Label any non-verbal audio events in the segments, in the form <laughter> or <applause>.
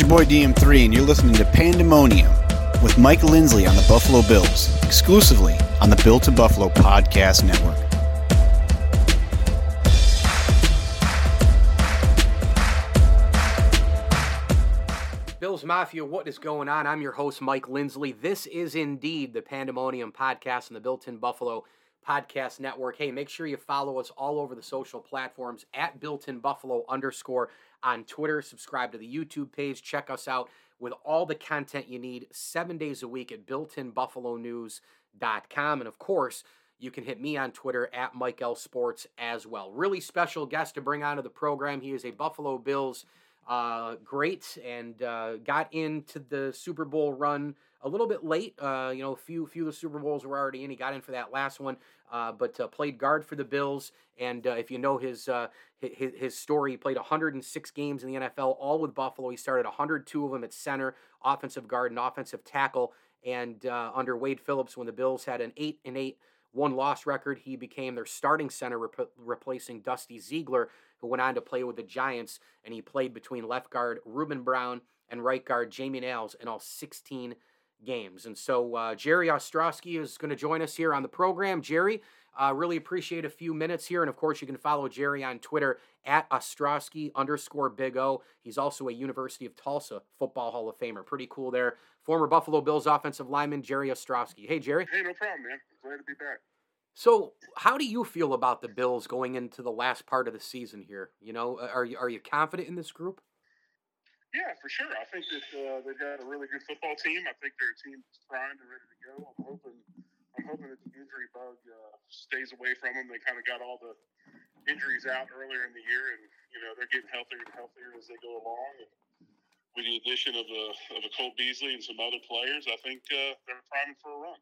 Your boy DM3, and you're listening to Pandemonium with Mike Lindsley on the Buffalo Bills, exclusively on the Built in Buffalo Podcast Network. Bills Mafia, what is going on? I'm your host, Mike Lindsley. This is indeed the Pandemonium Podcast and the Built in Buffalo Podcast Network. Hey, make sure you follow us all over the social platforms at Built in Buffalo underscore on Twitter. Subscribe to the YouTube page. Check us out with all the content you need seven days a week at builtinbuffalonews.com. And of course, you can hit me on Twitter at Mike L Sports as well. Really special guest to bring onto the program. He is a Buffalo Bills uh, great and uh, got into the Super Bowl run a little bit late. Uh, you know, a few few of the Super Bowls were already in. He got in for that last one, uh, but uh, played guard for the Bills. And uh, if you know his, uh, his his story, he played 106 games in the NFL, all with Buffalo. He started 102 of them at center, offensive guard, and offensive tackle. And uh, under Wade Phillips, when the Bills had an eight and eight one loss record, he became their starting center, rep- replacing Dusty Zeigler, who went on to play with the Giants. And he played between left guard Ruben Brown and right guard Jamie Nails in all 16 games. And so uh, Jerry Ostroski is going to join us here on the program. Jerry, uh, really appreciate a few minutes here. And of course, you can follow Jerry on Twitter at Ostroski underscore Big O. He's also a University of Tulsa Football Hall of Famer. Pretty cool there. Former Buffalo Bills offensive lineman Jerry Ostroski. Hey, Jerry. Hey, no problem, man. Glad to be back. So, how do you feel about the Bills going into the last part of the season here? You know, are you are you confident in this group? Yeah, for sure. I think that uh, they've got a really good football team. I think they're a team that's primed and ready to go. I'm hoping, I'm hoping that the injury bug uh, stays away from them. They kind of got all the injuries out earlier in the year, and you know they're getting healthier and healthier as they go along. And with the addition of a of a Cole Beasley and some other players, I think uh, they're priming for a run.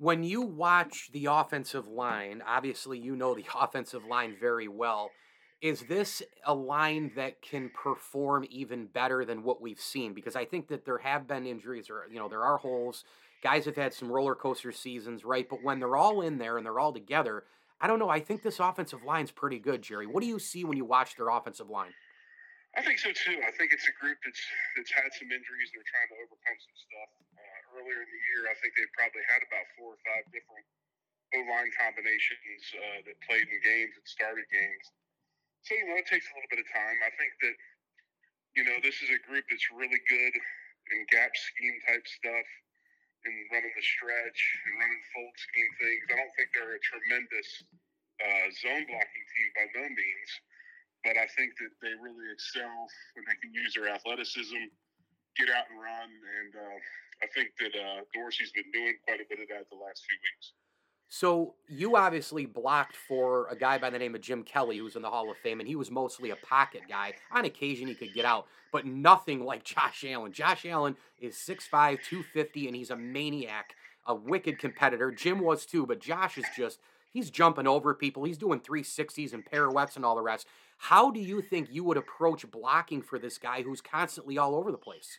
When you watch the offensive line, obviously you know the <laughs> offensive line very well is this a line that can perform even better than what we've seen? Because I think that there have been injuries, or you know, there are holes. Guys have had some roller coaster seasons, right? But when they're all in there and they're all together, I don't know. I think this offensive line's pretty good, Jerry. What do you see when you watch their offensive line? I think so too. I think it's a group that's that's had some injuries. And they're trying to overcome some stuff. Uh, earlier in the year, I think they probably had about four or five different O line combinations uh, that played in games and started games. So, you know, it takes a little bit of time. I think that, you know, this is a group that's really good in gap scheme type stuff and running the stretch and running fold scheme things. I don't think they're a tremendous uh, zone blocking team by no means, but I think that they really excel when they can use their athleticism, get out and run. And uh, I think that uh, Dorsey's been doing quite a bit of that the last few weeks. So you obviously blocked for a guy by the name of Jim Kelly, who's in the Hall of Fame, and he was mostly a pocket guy. On occasion, he could get out, but nothing <laughs> like Josh Allen. Josh Allen is 6'5", 250, and he's a maniac, a wicked competitor. Jim was too, but Josh is just, he's jumping over people. He's doing 360s and pirouettes and all the rest. How do you think you would approach blocking for this guy who's constantly all over the place?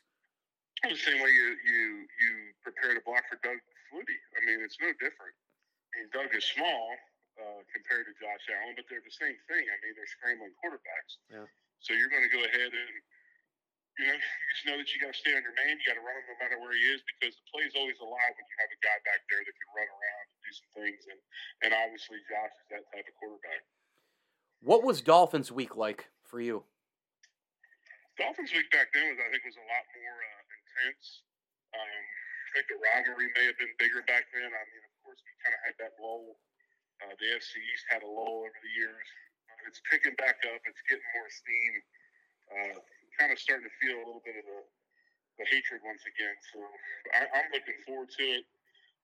The same way you, you, you prepare to block for Doug Flutie. I mean, it's no different. I mean, Doug is small uh, compared to Josh Allen, but they're the same thing. I mean, they're scrambling quarterbacks. Yeah. So you're going to go ahead and, you know, you just know that you got to stay on your man. You got to run him no matter where he is because the play is always alive when you have a guy back there that can run around and do some things. And, and obviously, Josh is that type of quarterback. What was Dolphins week like for you? Dolphins week back then was, I think, was a lot more uh, intense. Um, I think the rivalry may have been bigger back then. I mean, we kind of had that lull. Uh, the AFC East had a lull over the years. It's picking back up. It's getting more steam. Uh, kind of starting to feel a little bit of the, the hatred once again. So I, I'm looking forward to it.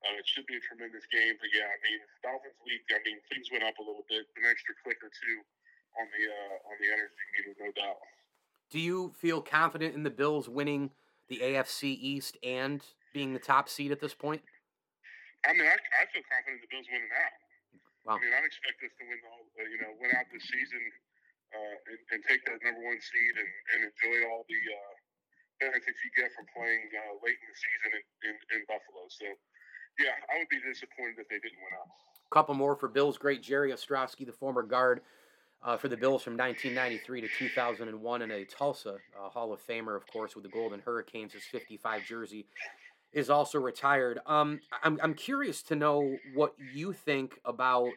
Uh, it should be a tremendous game. But yeah, I mean, Dolphins week. I mean, things went up a little bit, an extra click or two on the uh, on the energy meter, no doubt. Do you feel confident in the Bills winning the AFC East and being the top seed at this point? I mean, I, I feel confident the Bills winning out. Wow. I mean, I'd expect us to win the whole, uh, you know, win out this season uh, and, and, take that number one seed and, and enjoy all the uh, benefits you get from playing uh, late in the season in, in, in, Buffalo. So, yeah, I would be disappointed if they didn't win out. A couple more for Bills great Jerry Ostroski, the former guard uh, for the Bills from 1993 to 2001, and a Tulsa uh, Hall of Famer, of course, with the Golden Hurricanes, his 55 jersey is also retired. Um, I'm I'm curious to know what you think about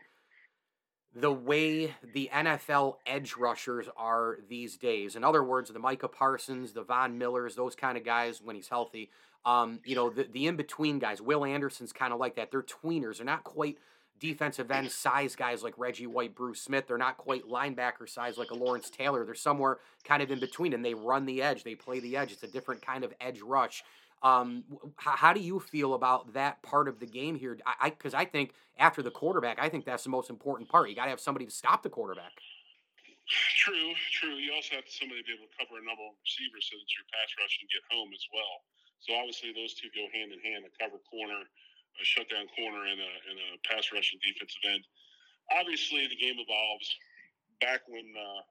the way the NFL edge rushers are these days. In other words, the Micah Parsons, the Von Millers, those kind of guys when he's healthy. Um, you know, the, the in between guys. Will Anderson's kind of like that. They're tweeners. They're not quite defensive end size guys like Reggie White, Bruce Smith. They're not quite linebacker size like a Lawrence Taylor. They're somewhere kind of in between, and they run the edge. They play the edge. It's a different kind of edge rush. Um, how, how, do you feel about that part of the game here? I because I, I, think after the quarterback, I think that's the most important part. You got to have somebody to stop the quarterback. True, true. You also have somebody to be able to cover a number of receivers so that your pass rush can get home as well. So obviously those two go hand in hand: a cover corner, a shutdown corner, and a, and a pass rushing defensive end. Obviously, the game evolves. Back when uh,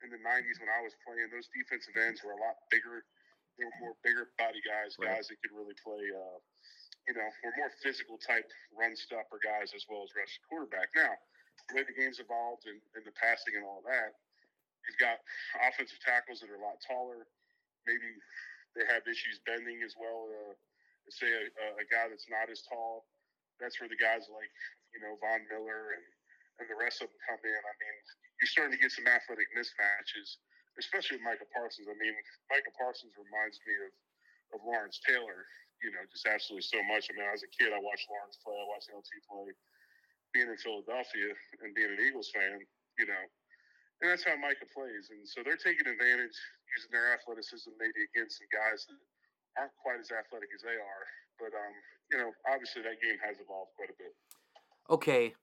in the '90s, when I was playing, those defensive ends were a lot bigger were more bigger body guys, right. guys that could really play. Uh, you know, were more physical type run stopper guys as well as rush quarterback. Now, the way the game's evolved and, and the passing and all that, you've got offensive tackles that are a lot taller. Maybe they have issues bending as well. Uh, say a, a guy that's not as tall. That's where the guys like you know Von Miller and and the rest of them come in. I mean, you're starting to get some athletic mismatches especially with Micah Parsons. I mean, Micah Parsons reminds me of, of Lawrence Taylor, you know, just absolutely so much. I mean, as a kid, I watched Lawrence play, I watched LT play. Being in Philadelphia and being an Eagles fan, you know, and that's how Micah plays. And so they're taking advantage using their athleticism maybe against some guys that aren't quite as athletic as they are. But, um, you know, obviously that game has evolved quite a bit. Okay.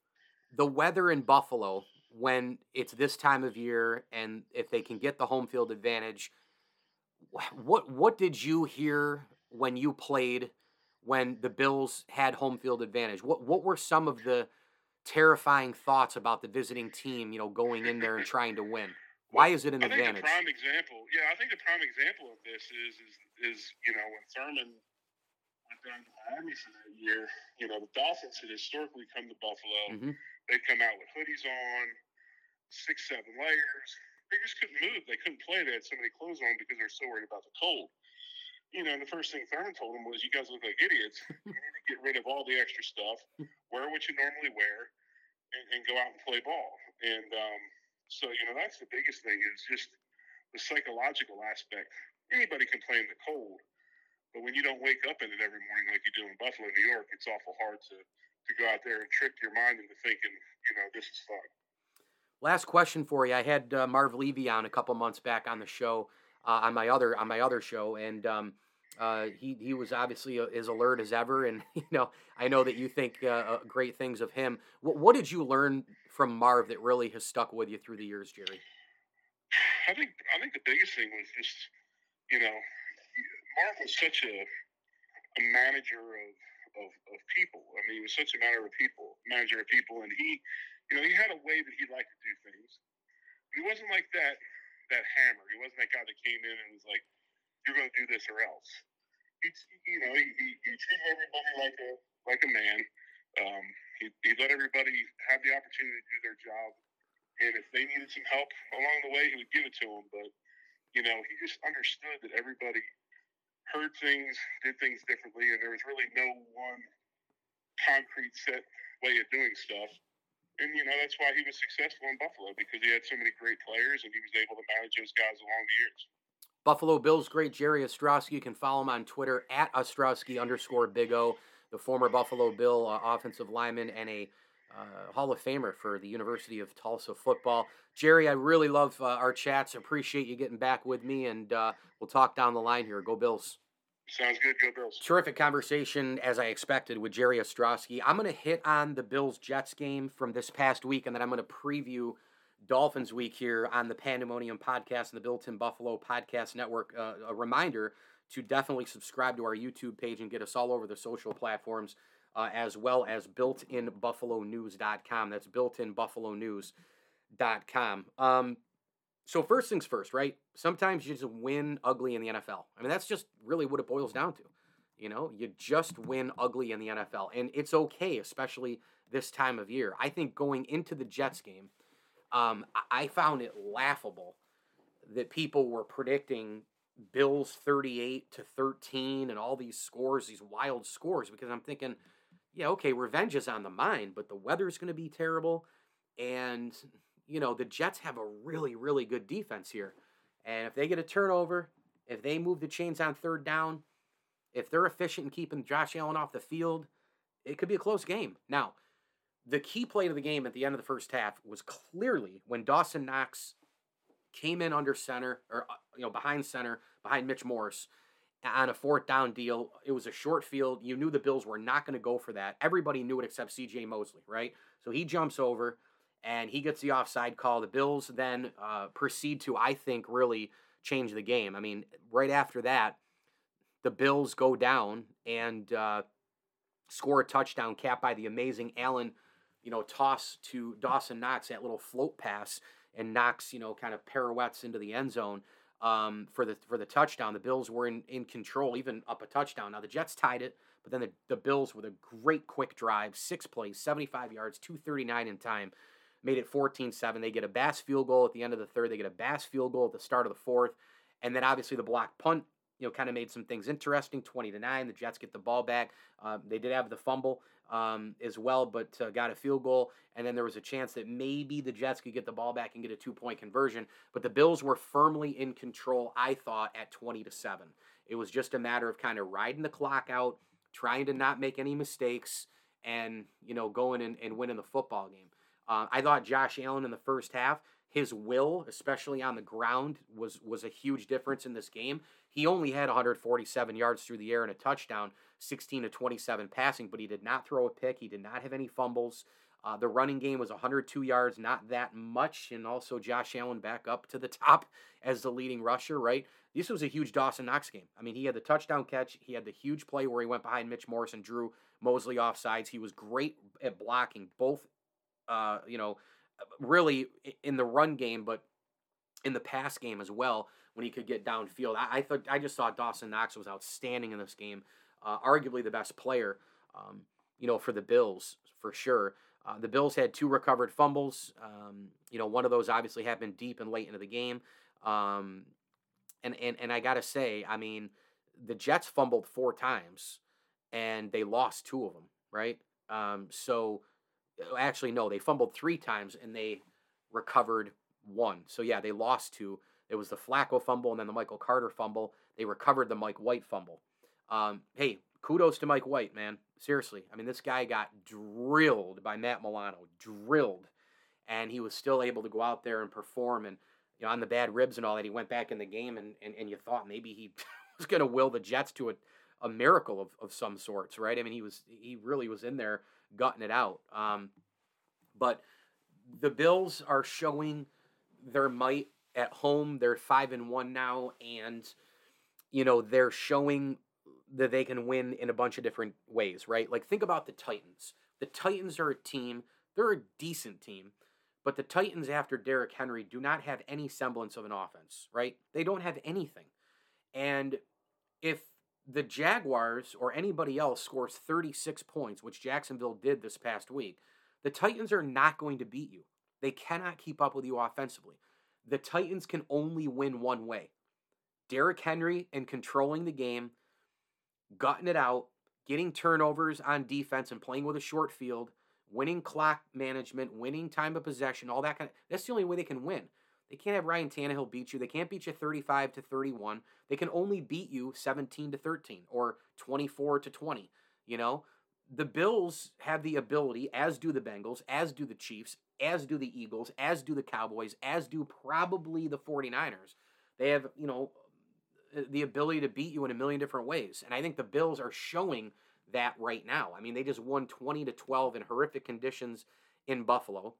The weather in Buffalo, when it's this time of year and if they can get the home field advantage what what did you hear when you played when the Bills had home field advantage what what were some of the terrifying thoughts about the visiting team you know going in there and trying to win why is it an I advantage? Think the prime example, yeah, I think the prime example of this is is is you know when Thurman went down to Miami for that year, you know the Dolphins had historically come to Buffalo. Mm-hmm they come out with hoodies on, six, seven layers. They just couldn't move. They couldn't play. They had so many clothes on because they're so worried about the cold. You know, and the first thing Thurman told them was, "You guys look like idiots. <laughs> you need to get rid of all the extra stuff, wear what you normally wear, and, and go out and play ball." And um, so, you know, that's the biggest thing is just the psychological aspect. Anybody can play in the cold, but when you don't wake up in it every morning like you do in Buffalo, New York, it's awful hard to to go out there and trick your mind into thinking, you know, this is fun. Last question for you. I had uh, Marv Levy on a couple months back on the show, uh, on my other on my other show, and um, uh, he he was obviously uh, as alert as ever. And <laughs> you know, I know that you think uh, uh, great things of him. What, what did you learn from Marv that really has stuck with you through the years, Jerry? I think I think the biggest thing was just you know, Marv was such a a manager of of, of people. I mean, he was such a matter of people, manager of people, and he, you know, he had a way that he liked to do things. But he wasn't like that that hammer. He wasn't that guy that came in and was like, "You're going to do this or else." He, you know, he, he, he treated everybody like a like a man. Um, he, he let everybody have the opportunity to do their job, and if they needed some help along the way, he would give it to them. But you know, he just understood that everybody heard things, did things differently, and there was really no one concrete set way of doing stuff. And you know that's why he was successful in Buffalo because he had so many great players and he was able to manage those guys along the years. Buffalo Bills great Jerry Ostroski. You can follow him on Twitter at Ostroski underscore Big O, the former Buffalo Bill uh, offensive lineman and a uh, Hall of Famer for the University of Tulsa football. Jerry, I really love uh, our chats. Appreciate you getting back with me, and uh, we'll talk down the line here. Go Bills. Sounds good. Go Bills. Terrific conversation, as I expected, with Jerry Ostroski. I'm going to hit on the Bills Jets game from this past week, and then I'm going to preview Dolphins week here on the Pandemonium podcast and the Built in Buffalo podcast network. Uh, a reminder to definitely subscribe to our YouTube page and get us all over the social platforms uh, as well as builtinbuffalonews.com. That's builtinbuffalonews.com. Um, so first things first, right? Sometimes you just win ugly in the NFL. I mean, that's just really what it boils down to. You know, you just win ugly in the NFL, and it's okay, especially this time of year. I think going into the Jets game, Um, I found it laughable that people were predicting Bills 38 to 13 and all these scores, these wild scores, because I'm thinking, yeah, okay, revenge is on the mind, but the weather's going to be terrible. And, you know, the Jets have a really, really good defense here. And if they get a turnover, if they move the chains on third down, if they're efficient in keeping Josh Allen off the field, it could be a close game. Now, the key play of the game at the end of the first half was clearly when Dawson Knox came in under center or uh, you know behind center behind Mitch Morse on a fourth down deal. It was a short field. You knew the Bills were not going to go for that. Everybody knew it except C.J. Mosley, right? So he jumps over and he gets the offside call. The Bills then uh, proceed to, I think, really change the game. I mean, right after that, the Bills go down and uh, score a touchdown, capped by the amazing Allen, you know, toss to Dawson Knox, that little float pass and Knox, you know, kind of pirouettes into the end zone um, for the for the touchdown. The Bills were in, in control, even up a touchdown. Now the Jets tied it, but then the, the Bills with a great quick drive, six plays, 75 yards, 239 in time, made it 14-7. They get a Bass field goal at the end of the third. They get a Bass field goal at the start of the fourth. And then obviously the block punt, you know, kind of made some things interesting. 20 to 9. The Jets get the ball back. Uh, they did have the fumble um, as well, but uh, got a field goal. And then there was a chance that maybe the Jets could get the ball back and get a two point conversion. But the Bills were firmly in control, I thought, at 20 to 7. It was just a matter of kind of riding the clock out, trying to not make any mistakes, and, you know, going and, and winning the football game. Uh, I thought Josh Allen in the first half, his will, especially on the ground, was was a huge difference in this game. He only had 147 yards through the air and a touchdown, 16 to 27 passing, but he did not throw a pick. He did not have any fumbles. Uh, the running game was 102 yards, not that much, and also Josh Allen back up to the <laughs> top as the leading rusher. Right, this was a huge Dawson Knox game. I mean, he had the touchdown catch, he had the huge play where he went behind Mitch Morse and drew Mosley off sides. He was great at blocking both, uh, you know, really in the run game, but in the pass game as well when he could get downfield. I, I thought I just thought Dawson Knox was outstanding in this game, uh, arguably the best player, um, you know, for the Bills for sure. Uh, the Bills had two recovered fumbles. Um, you know, one of those obviously happened deep and late into the game. Um, and and and I gotta say, I mean, the Jets fumbled four times, and they lost two of them. Right. Um, so actually, no, they fumbled three times and they recovered one. So yeah, they lost two. It was the Flacco fumble and then the Michael Carter fumble. They recovered the Mike White fumble. Um, hey, kudos to Mike White, man. Seriously. I mean, this guy got drilled by Matt Milano, drilled. And he was still able to go out there and perform and you know, on the bad ribs and all that. He went back in the game and, and, and you thought maybe he <laughs> was going to will the Jets to a, a miracle of, of some sorts, right? I mean, he was he really was in there gutting it out. Um, but the Bills are showing their might at home. They're five and one now, and you know they're showing that they can win in a bunch of different ways, right? Like think about the Titans. The Titans are a team. They're a decent team, but the Titans after Derrick Henry do not have any semblance of an offense, right? They don't have anything. And if the Jaguars or anybody else scores 36 points, which Jacksonville did this past week, the Titans are not going to beat you. They cannot keep up with you offensively the Titans can only win one way Derrick Henry and controlling the game, gutting it out, getting turnovers on defense and playing with a short field, winning clock management, winning time of possession, all that kind of that's the only way they can win. They can't have Ryan Tannehill beat you. They can't beat you 35 to 31. They can only beat you 17 to 13 or 24 to 20. You know, the Bills have the ability, as do the Bengals, as do the Chiefs, as do the Eagles, as do the Cowboys, as do probably the 49ers. They have, you know, uh, the ability to beat you in a million different ways. And I think the Bills are showing that right now. I mean, they just won 20 to 12 in horrific conditions in Buffalo.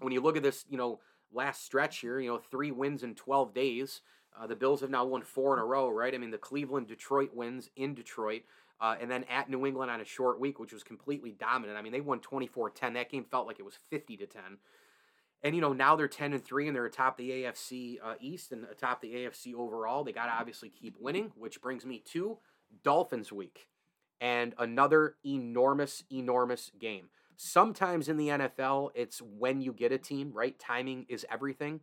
When you look at this, you know, last stretch here, you know, three wins in 12 days. Uh, the Bills have now won four in a row, right? I mean, the Cleveland Detroit wins in Detroit. Uh, and then at New England on a short week, which was completely dominant. I mean, they won 24 10. That game felt like it was 50 to 10. And, you know, now they're 10 and 3 and they're atop the AFC uh, East and atop the AFC overall. They got to obviously keep winning, which brings me to Dolphins week and another enormous, enormous game. Sometimes in the NFL, it's when you get a team, right? Timing is everything.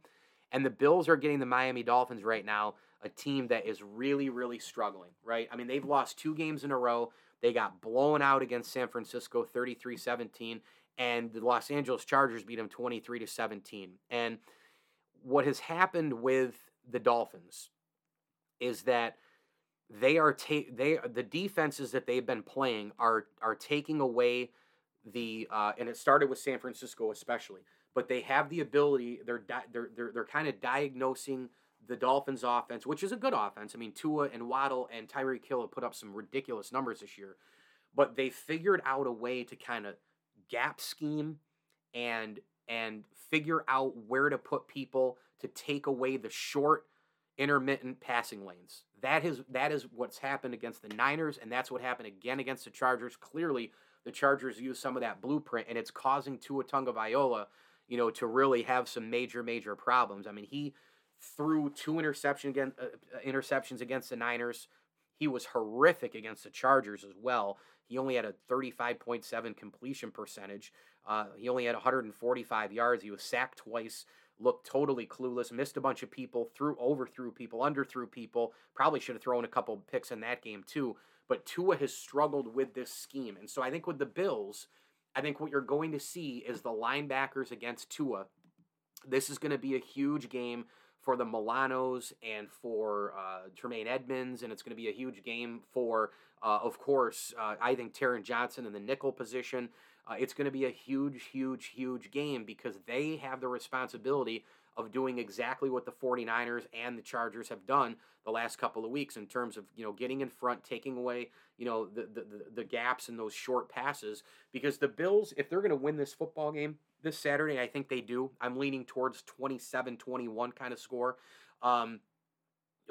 And the Bills are getting the Miami Dolphins right now, a team that is really, really struggling, right? I mean, they've lost two games in a row. They got blown out against San Francisco 33 17, and the Los Angeles Chargers beat them 23 to 17. And what has happened with the Dolphins is that they are ta- they the defenses that they've been playing are are taking away the uh, and it started with San Francisco especially, but they have the ability. They're di- they're they're, they're kind of diagnosing the Dolphins' offense, which is a good offense. I mean, Tua and Waddle and Tyreek Hill have put up some ridiculous numbers this year, but they figured out a way to kind of gap scheme and and figure out where to put people to take away the short intermittent passing lanes. That is that is what's happened against the Niners and that's what happened again against the Chargers. Clearly, the Chargers use some of that blueprint and it's causing Tua Tagovailoa, you know, to really have some major major problems. I mean, he threw two interception against, uh, uh, interceptions against the Niners. He was horrific against the Chargers as well. He only had a 35.7 completion percentage. Uh, he only had 145 yards. He was sacked twice. Looked totally clueless. Missed a bunch of people. Threw overthrew people. Underthrew people. Probably should have thrown a couple picks in that game too. But Tua has struggled with this scheme, and so I think with the Bills, I think what you're going to see is the linebackers against Tua. This is going to be a huge game for the Milanos and for uh, Tremaine Edmunds, and it's going to be a huge game for, uh, of course, uh, I think Taron Johnson in the nickel position. Uh, it's going to be a huge, huge, huge game because they have the responsibility of doing exactly what the 49ers and the Chargers have done the last couple of weeks in terms of, you know, getting in front, taking away, you know, the, the, the gaps in those short passes. Because the Bills, if they're going to win this football game, this Saturday. I think they do. I'm leaning towards 27 21 kind of score. Um,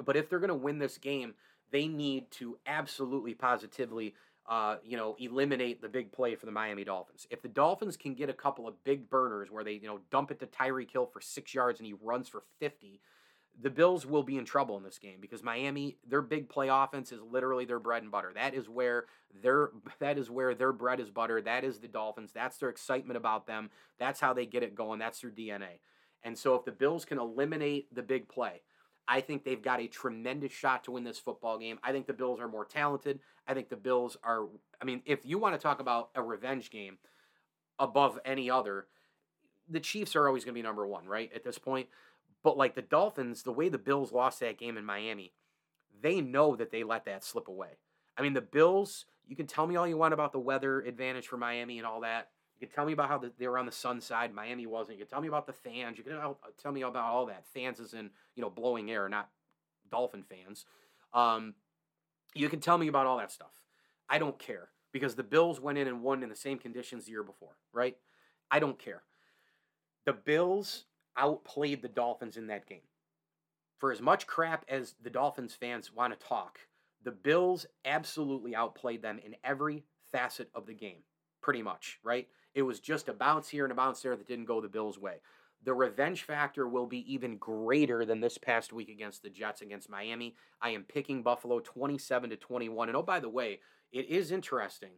but if they're going to win this game, they need to absolutely positively, uh, you know, eliminate the big play for the Miami Dolphins. If the Dolphins can get a couple of big burners where they, you know, dump it to Tyreek Hill for six yards and he runs for 50, the Bills will be in trouble in this game because Miami, their big play offense is literally their bread and butter. That is where their that is where their bread is butter. That is the Dolphins. That's their excitement about them. That's how they get it going. That's their DNA. And so if the Bills can eliminate the big play, I think they've got a tremendous shot to win this football game. I think the Bills are more talented. I think the Bills are I mean, if you want to talk about a revenge game above any other, the Chiefs are always going to be number 1, right? At this point. But like the Dolphins, the way the Bills lost that game in Miami, they know that they let that slip away. I mean, the Bills, you can tell me all you want about the weather advantage for Miami and all that. You can tell me about how the, they were on the sun side, Miami wasn't. You can tell me about the fans. You can tell me about all that. Fans is in, you know, blowing air, not Dolphin fans. Um, you can tell me about all that stuff. I don't care because the Bills went in and won in the same conditions the year before, right? I don't care. The Bills outplayed the Dolphins in that game. For as much crap as the Dolphins fans want to talk, the Bills absolutely outplayed them in every facet of the game, pretty much, right? It was just a bounce here and a bounce there that didn't go the Bills' way. The revenge factor will be even greater than this past week against the Jets against Miami. I am picking Buffalo 27 to 21. And oh, by the way, it is interesting.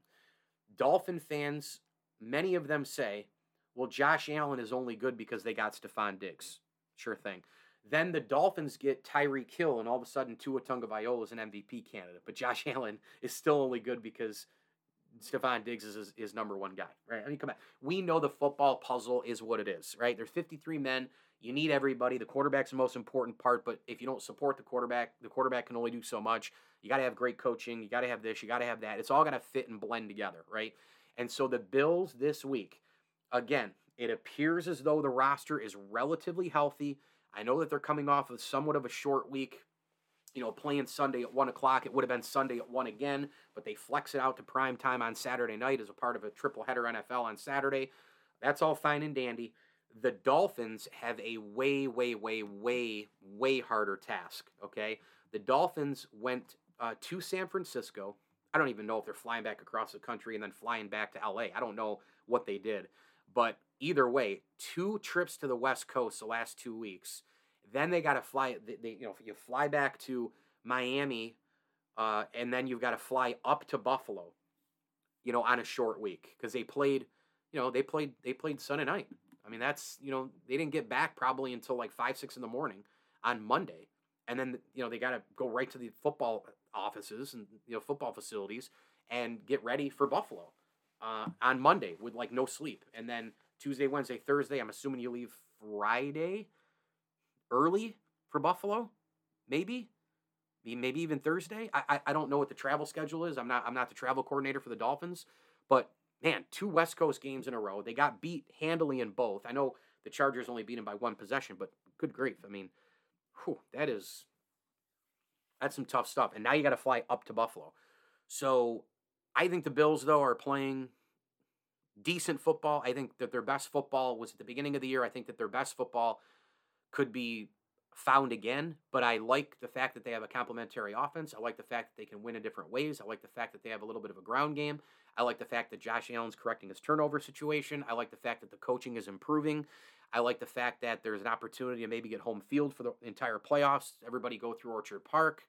Dolphin fans, many of them say well, Josh Allen is only good because they got Stefon Diggs. Sure thing. Then the Dolphins get Tyreek Hill, and all of a sudden Tua Tagovailoa is an MVP candidate. But Josh <laughs> Allen is still only good because Stefon Diggs is his, his, number one guy, right? I mean, come on. We know the football puzzle is what it is, right? There's 53 men. You need everybody. The quarterback's the most important part, but if you don't support the quarterback, the quarterback can only do so much. You got to have great coaching. You got to have this. You got to have that. It's all got to fit and blend together, right? And so the Bills this week Again, it appears as though the roster is relatively healthy. I know that they're coming off of somewhat of a short week. You know, playing Sunday at 1 o'clock. It would have been Sunday at 1 again, but they flex it out to prime time on Saturday night as a part of a triple header NFL on Saturday. That's all fine and dandy. The Dolphins have a way, way, way, way, way harder task, okay? The Dolphins went uh, to San Francisco. I don't even know if they're flying back across the country and then flying back to LA. I don't know what they did. But either way, two trips to the West Coast the last two weeks. Then they got to fly. They, they, you know, you fly back to Miami, uh, and then you've got to fly up to Buffalo. You know, on a short week because they played. you know, they played they played Sunday night. I mean, that's you know they didn't get back probably until like five six in the morning on Monday, and then you know they got to go right to the football offices and you know football facilities and get ready for Buffalo uh, on Monday with like no sleep, and then Tuesday, Wednesday, Thursday. I'm assuming you leave Friday early for Buffalo, maybe, maybe even Thursday. I, I I don't know what the travel schedule is. I'm not I'm not the travel coordinator for the Dolphins, but man, two West Coast games in a row. They got beat handily in both. I know the Chargers only beat them by one possession, but good grief. I mean, whew, that is that's some tough stuff. And now you got to fly up to Buffalo. So I think the Bills though are playing decent football. I think that their best football was at the beginning of the year. I think that their best football could be found again, but I like the fact that they have a complementary offense. I like the fact that they can win in different ways. I like the fact that they have a little bit of a ground game. I like the fact that Josh Allen's correcting his turnover situation. I like the fact that the coaching is improving. I like the fact that there's an opportunity to maybe get home field for the entire playoffs. Everybody go through Orchard Park.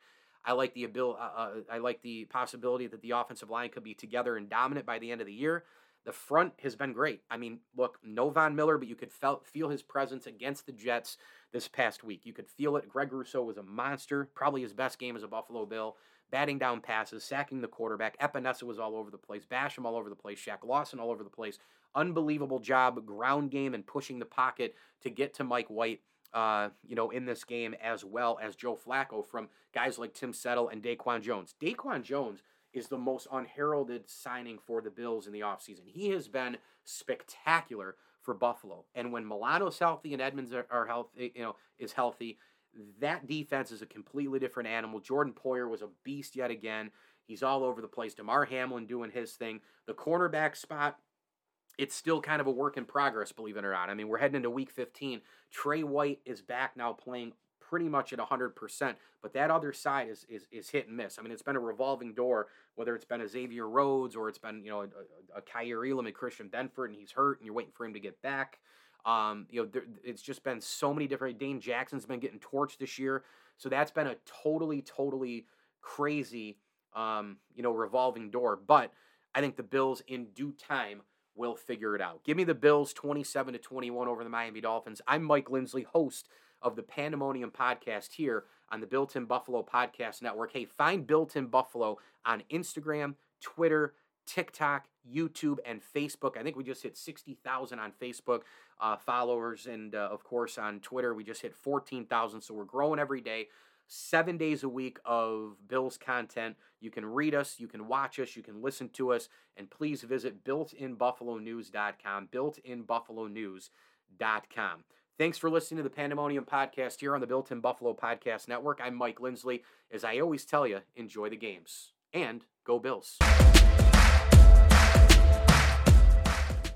I like the ability. Uh, uh, I like the possibility that the offensive line could be together and dominant by the end of the year. The front has been great. I mean, look, no Von Miller, but you could felt, feel his presence against the Jets this past week. You could feel it. Greg Rousseau was a monster, probably his best game as a Buffalo Bill batting down passes, sacking the quarterback. Epenesa was all over the place, Basham all over the place, Shaq Lawson all over the place. Unbelievable job, ground game, and pushing the pocket to get to Mike White. Uh, you know, in this game as well as Joe Flacco from guys like Tim Settle and Daquan Jones. Daquan Jones is the most unheralded signing for the Bills in the offseason. He has been spectacular for Buffalo. And when Milano's healthy and Edmunds are, are healthy, you know, is healthy, that defense is a completely different animal. Jordan Poyer was a beast yet again. He's all over the place. Damar Hamlin doing his thing. The cornerback spot, it's still kind of a work in progress, believe it or not. I mean, we're heading into week 15. Trey White is back now playing pretty much at 100%, but that other side is, is, is hit and miss. I mean, it's been a revolving door, whether it's been a Xavier Rhodes or it's been, you know, a, a, Kaiir Elam and Christian Benford, and he's hurt and you're waiting for him to get back. Um, you know, there, it's just been so many different. Dane Jackson's been getting torched this year, so that's been a totally, totally crazy, um, you know, revolving door. But I think the Bills, in due time, will figure it out. Give me the Bills, twenty-seven to twenty-one over the Miami Dolphins. I'm Mike Lindsley, host of the Pandemonium podcast here on the Built in Buffalo Podcast Network. Hey, find Built in Buffalo on Instagram, Twitter, TikTok, YouTube, and Facebook. I think we just hit 60,000 on Facebook uh, followers. And uh, of course, on Twitter, we just hit 14,000. So we're growing every day. Seven days a week of Bills content. You can read us, you can watch us, you can listen to us, and please visit builtinbuffalonews.com. Builtinbuffalonews.com. Thanks for listening to the Pandemonium Podcast here on the Built in Buffalo Podcast Network. I'm Mike Lindsley. As I always tell you, enjoy the games and go Bills.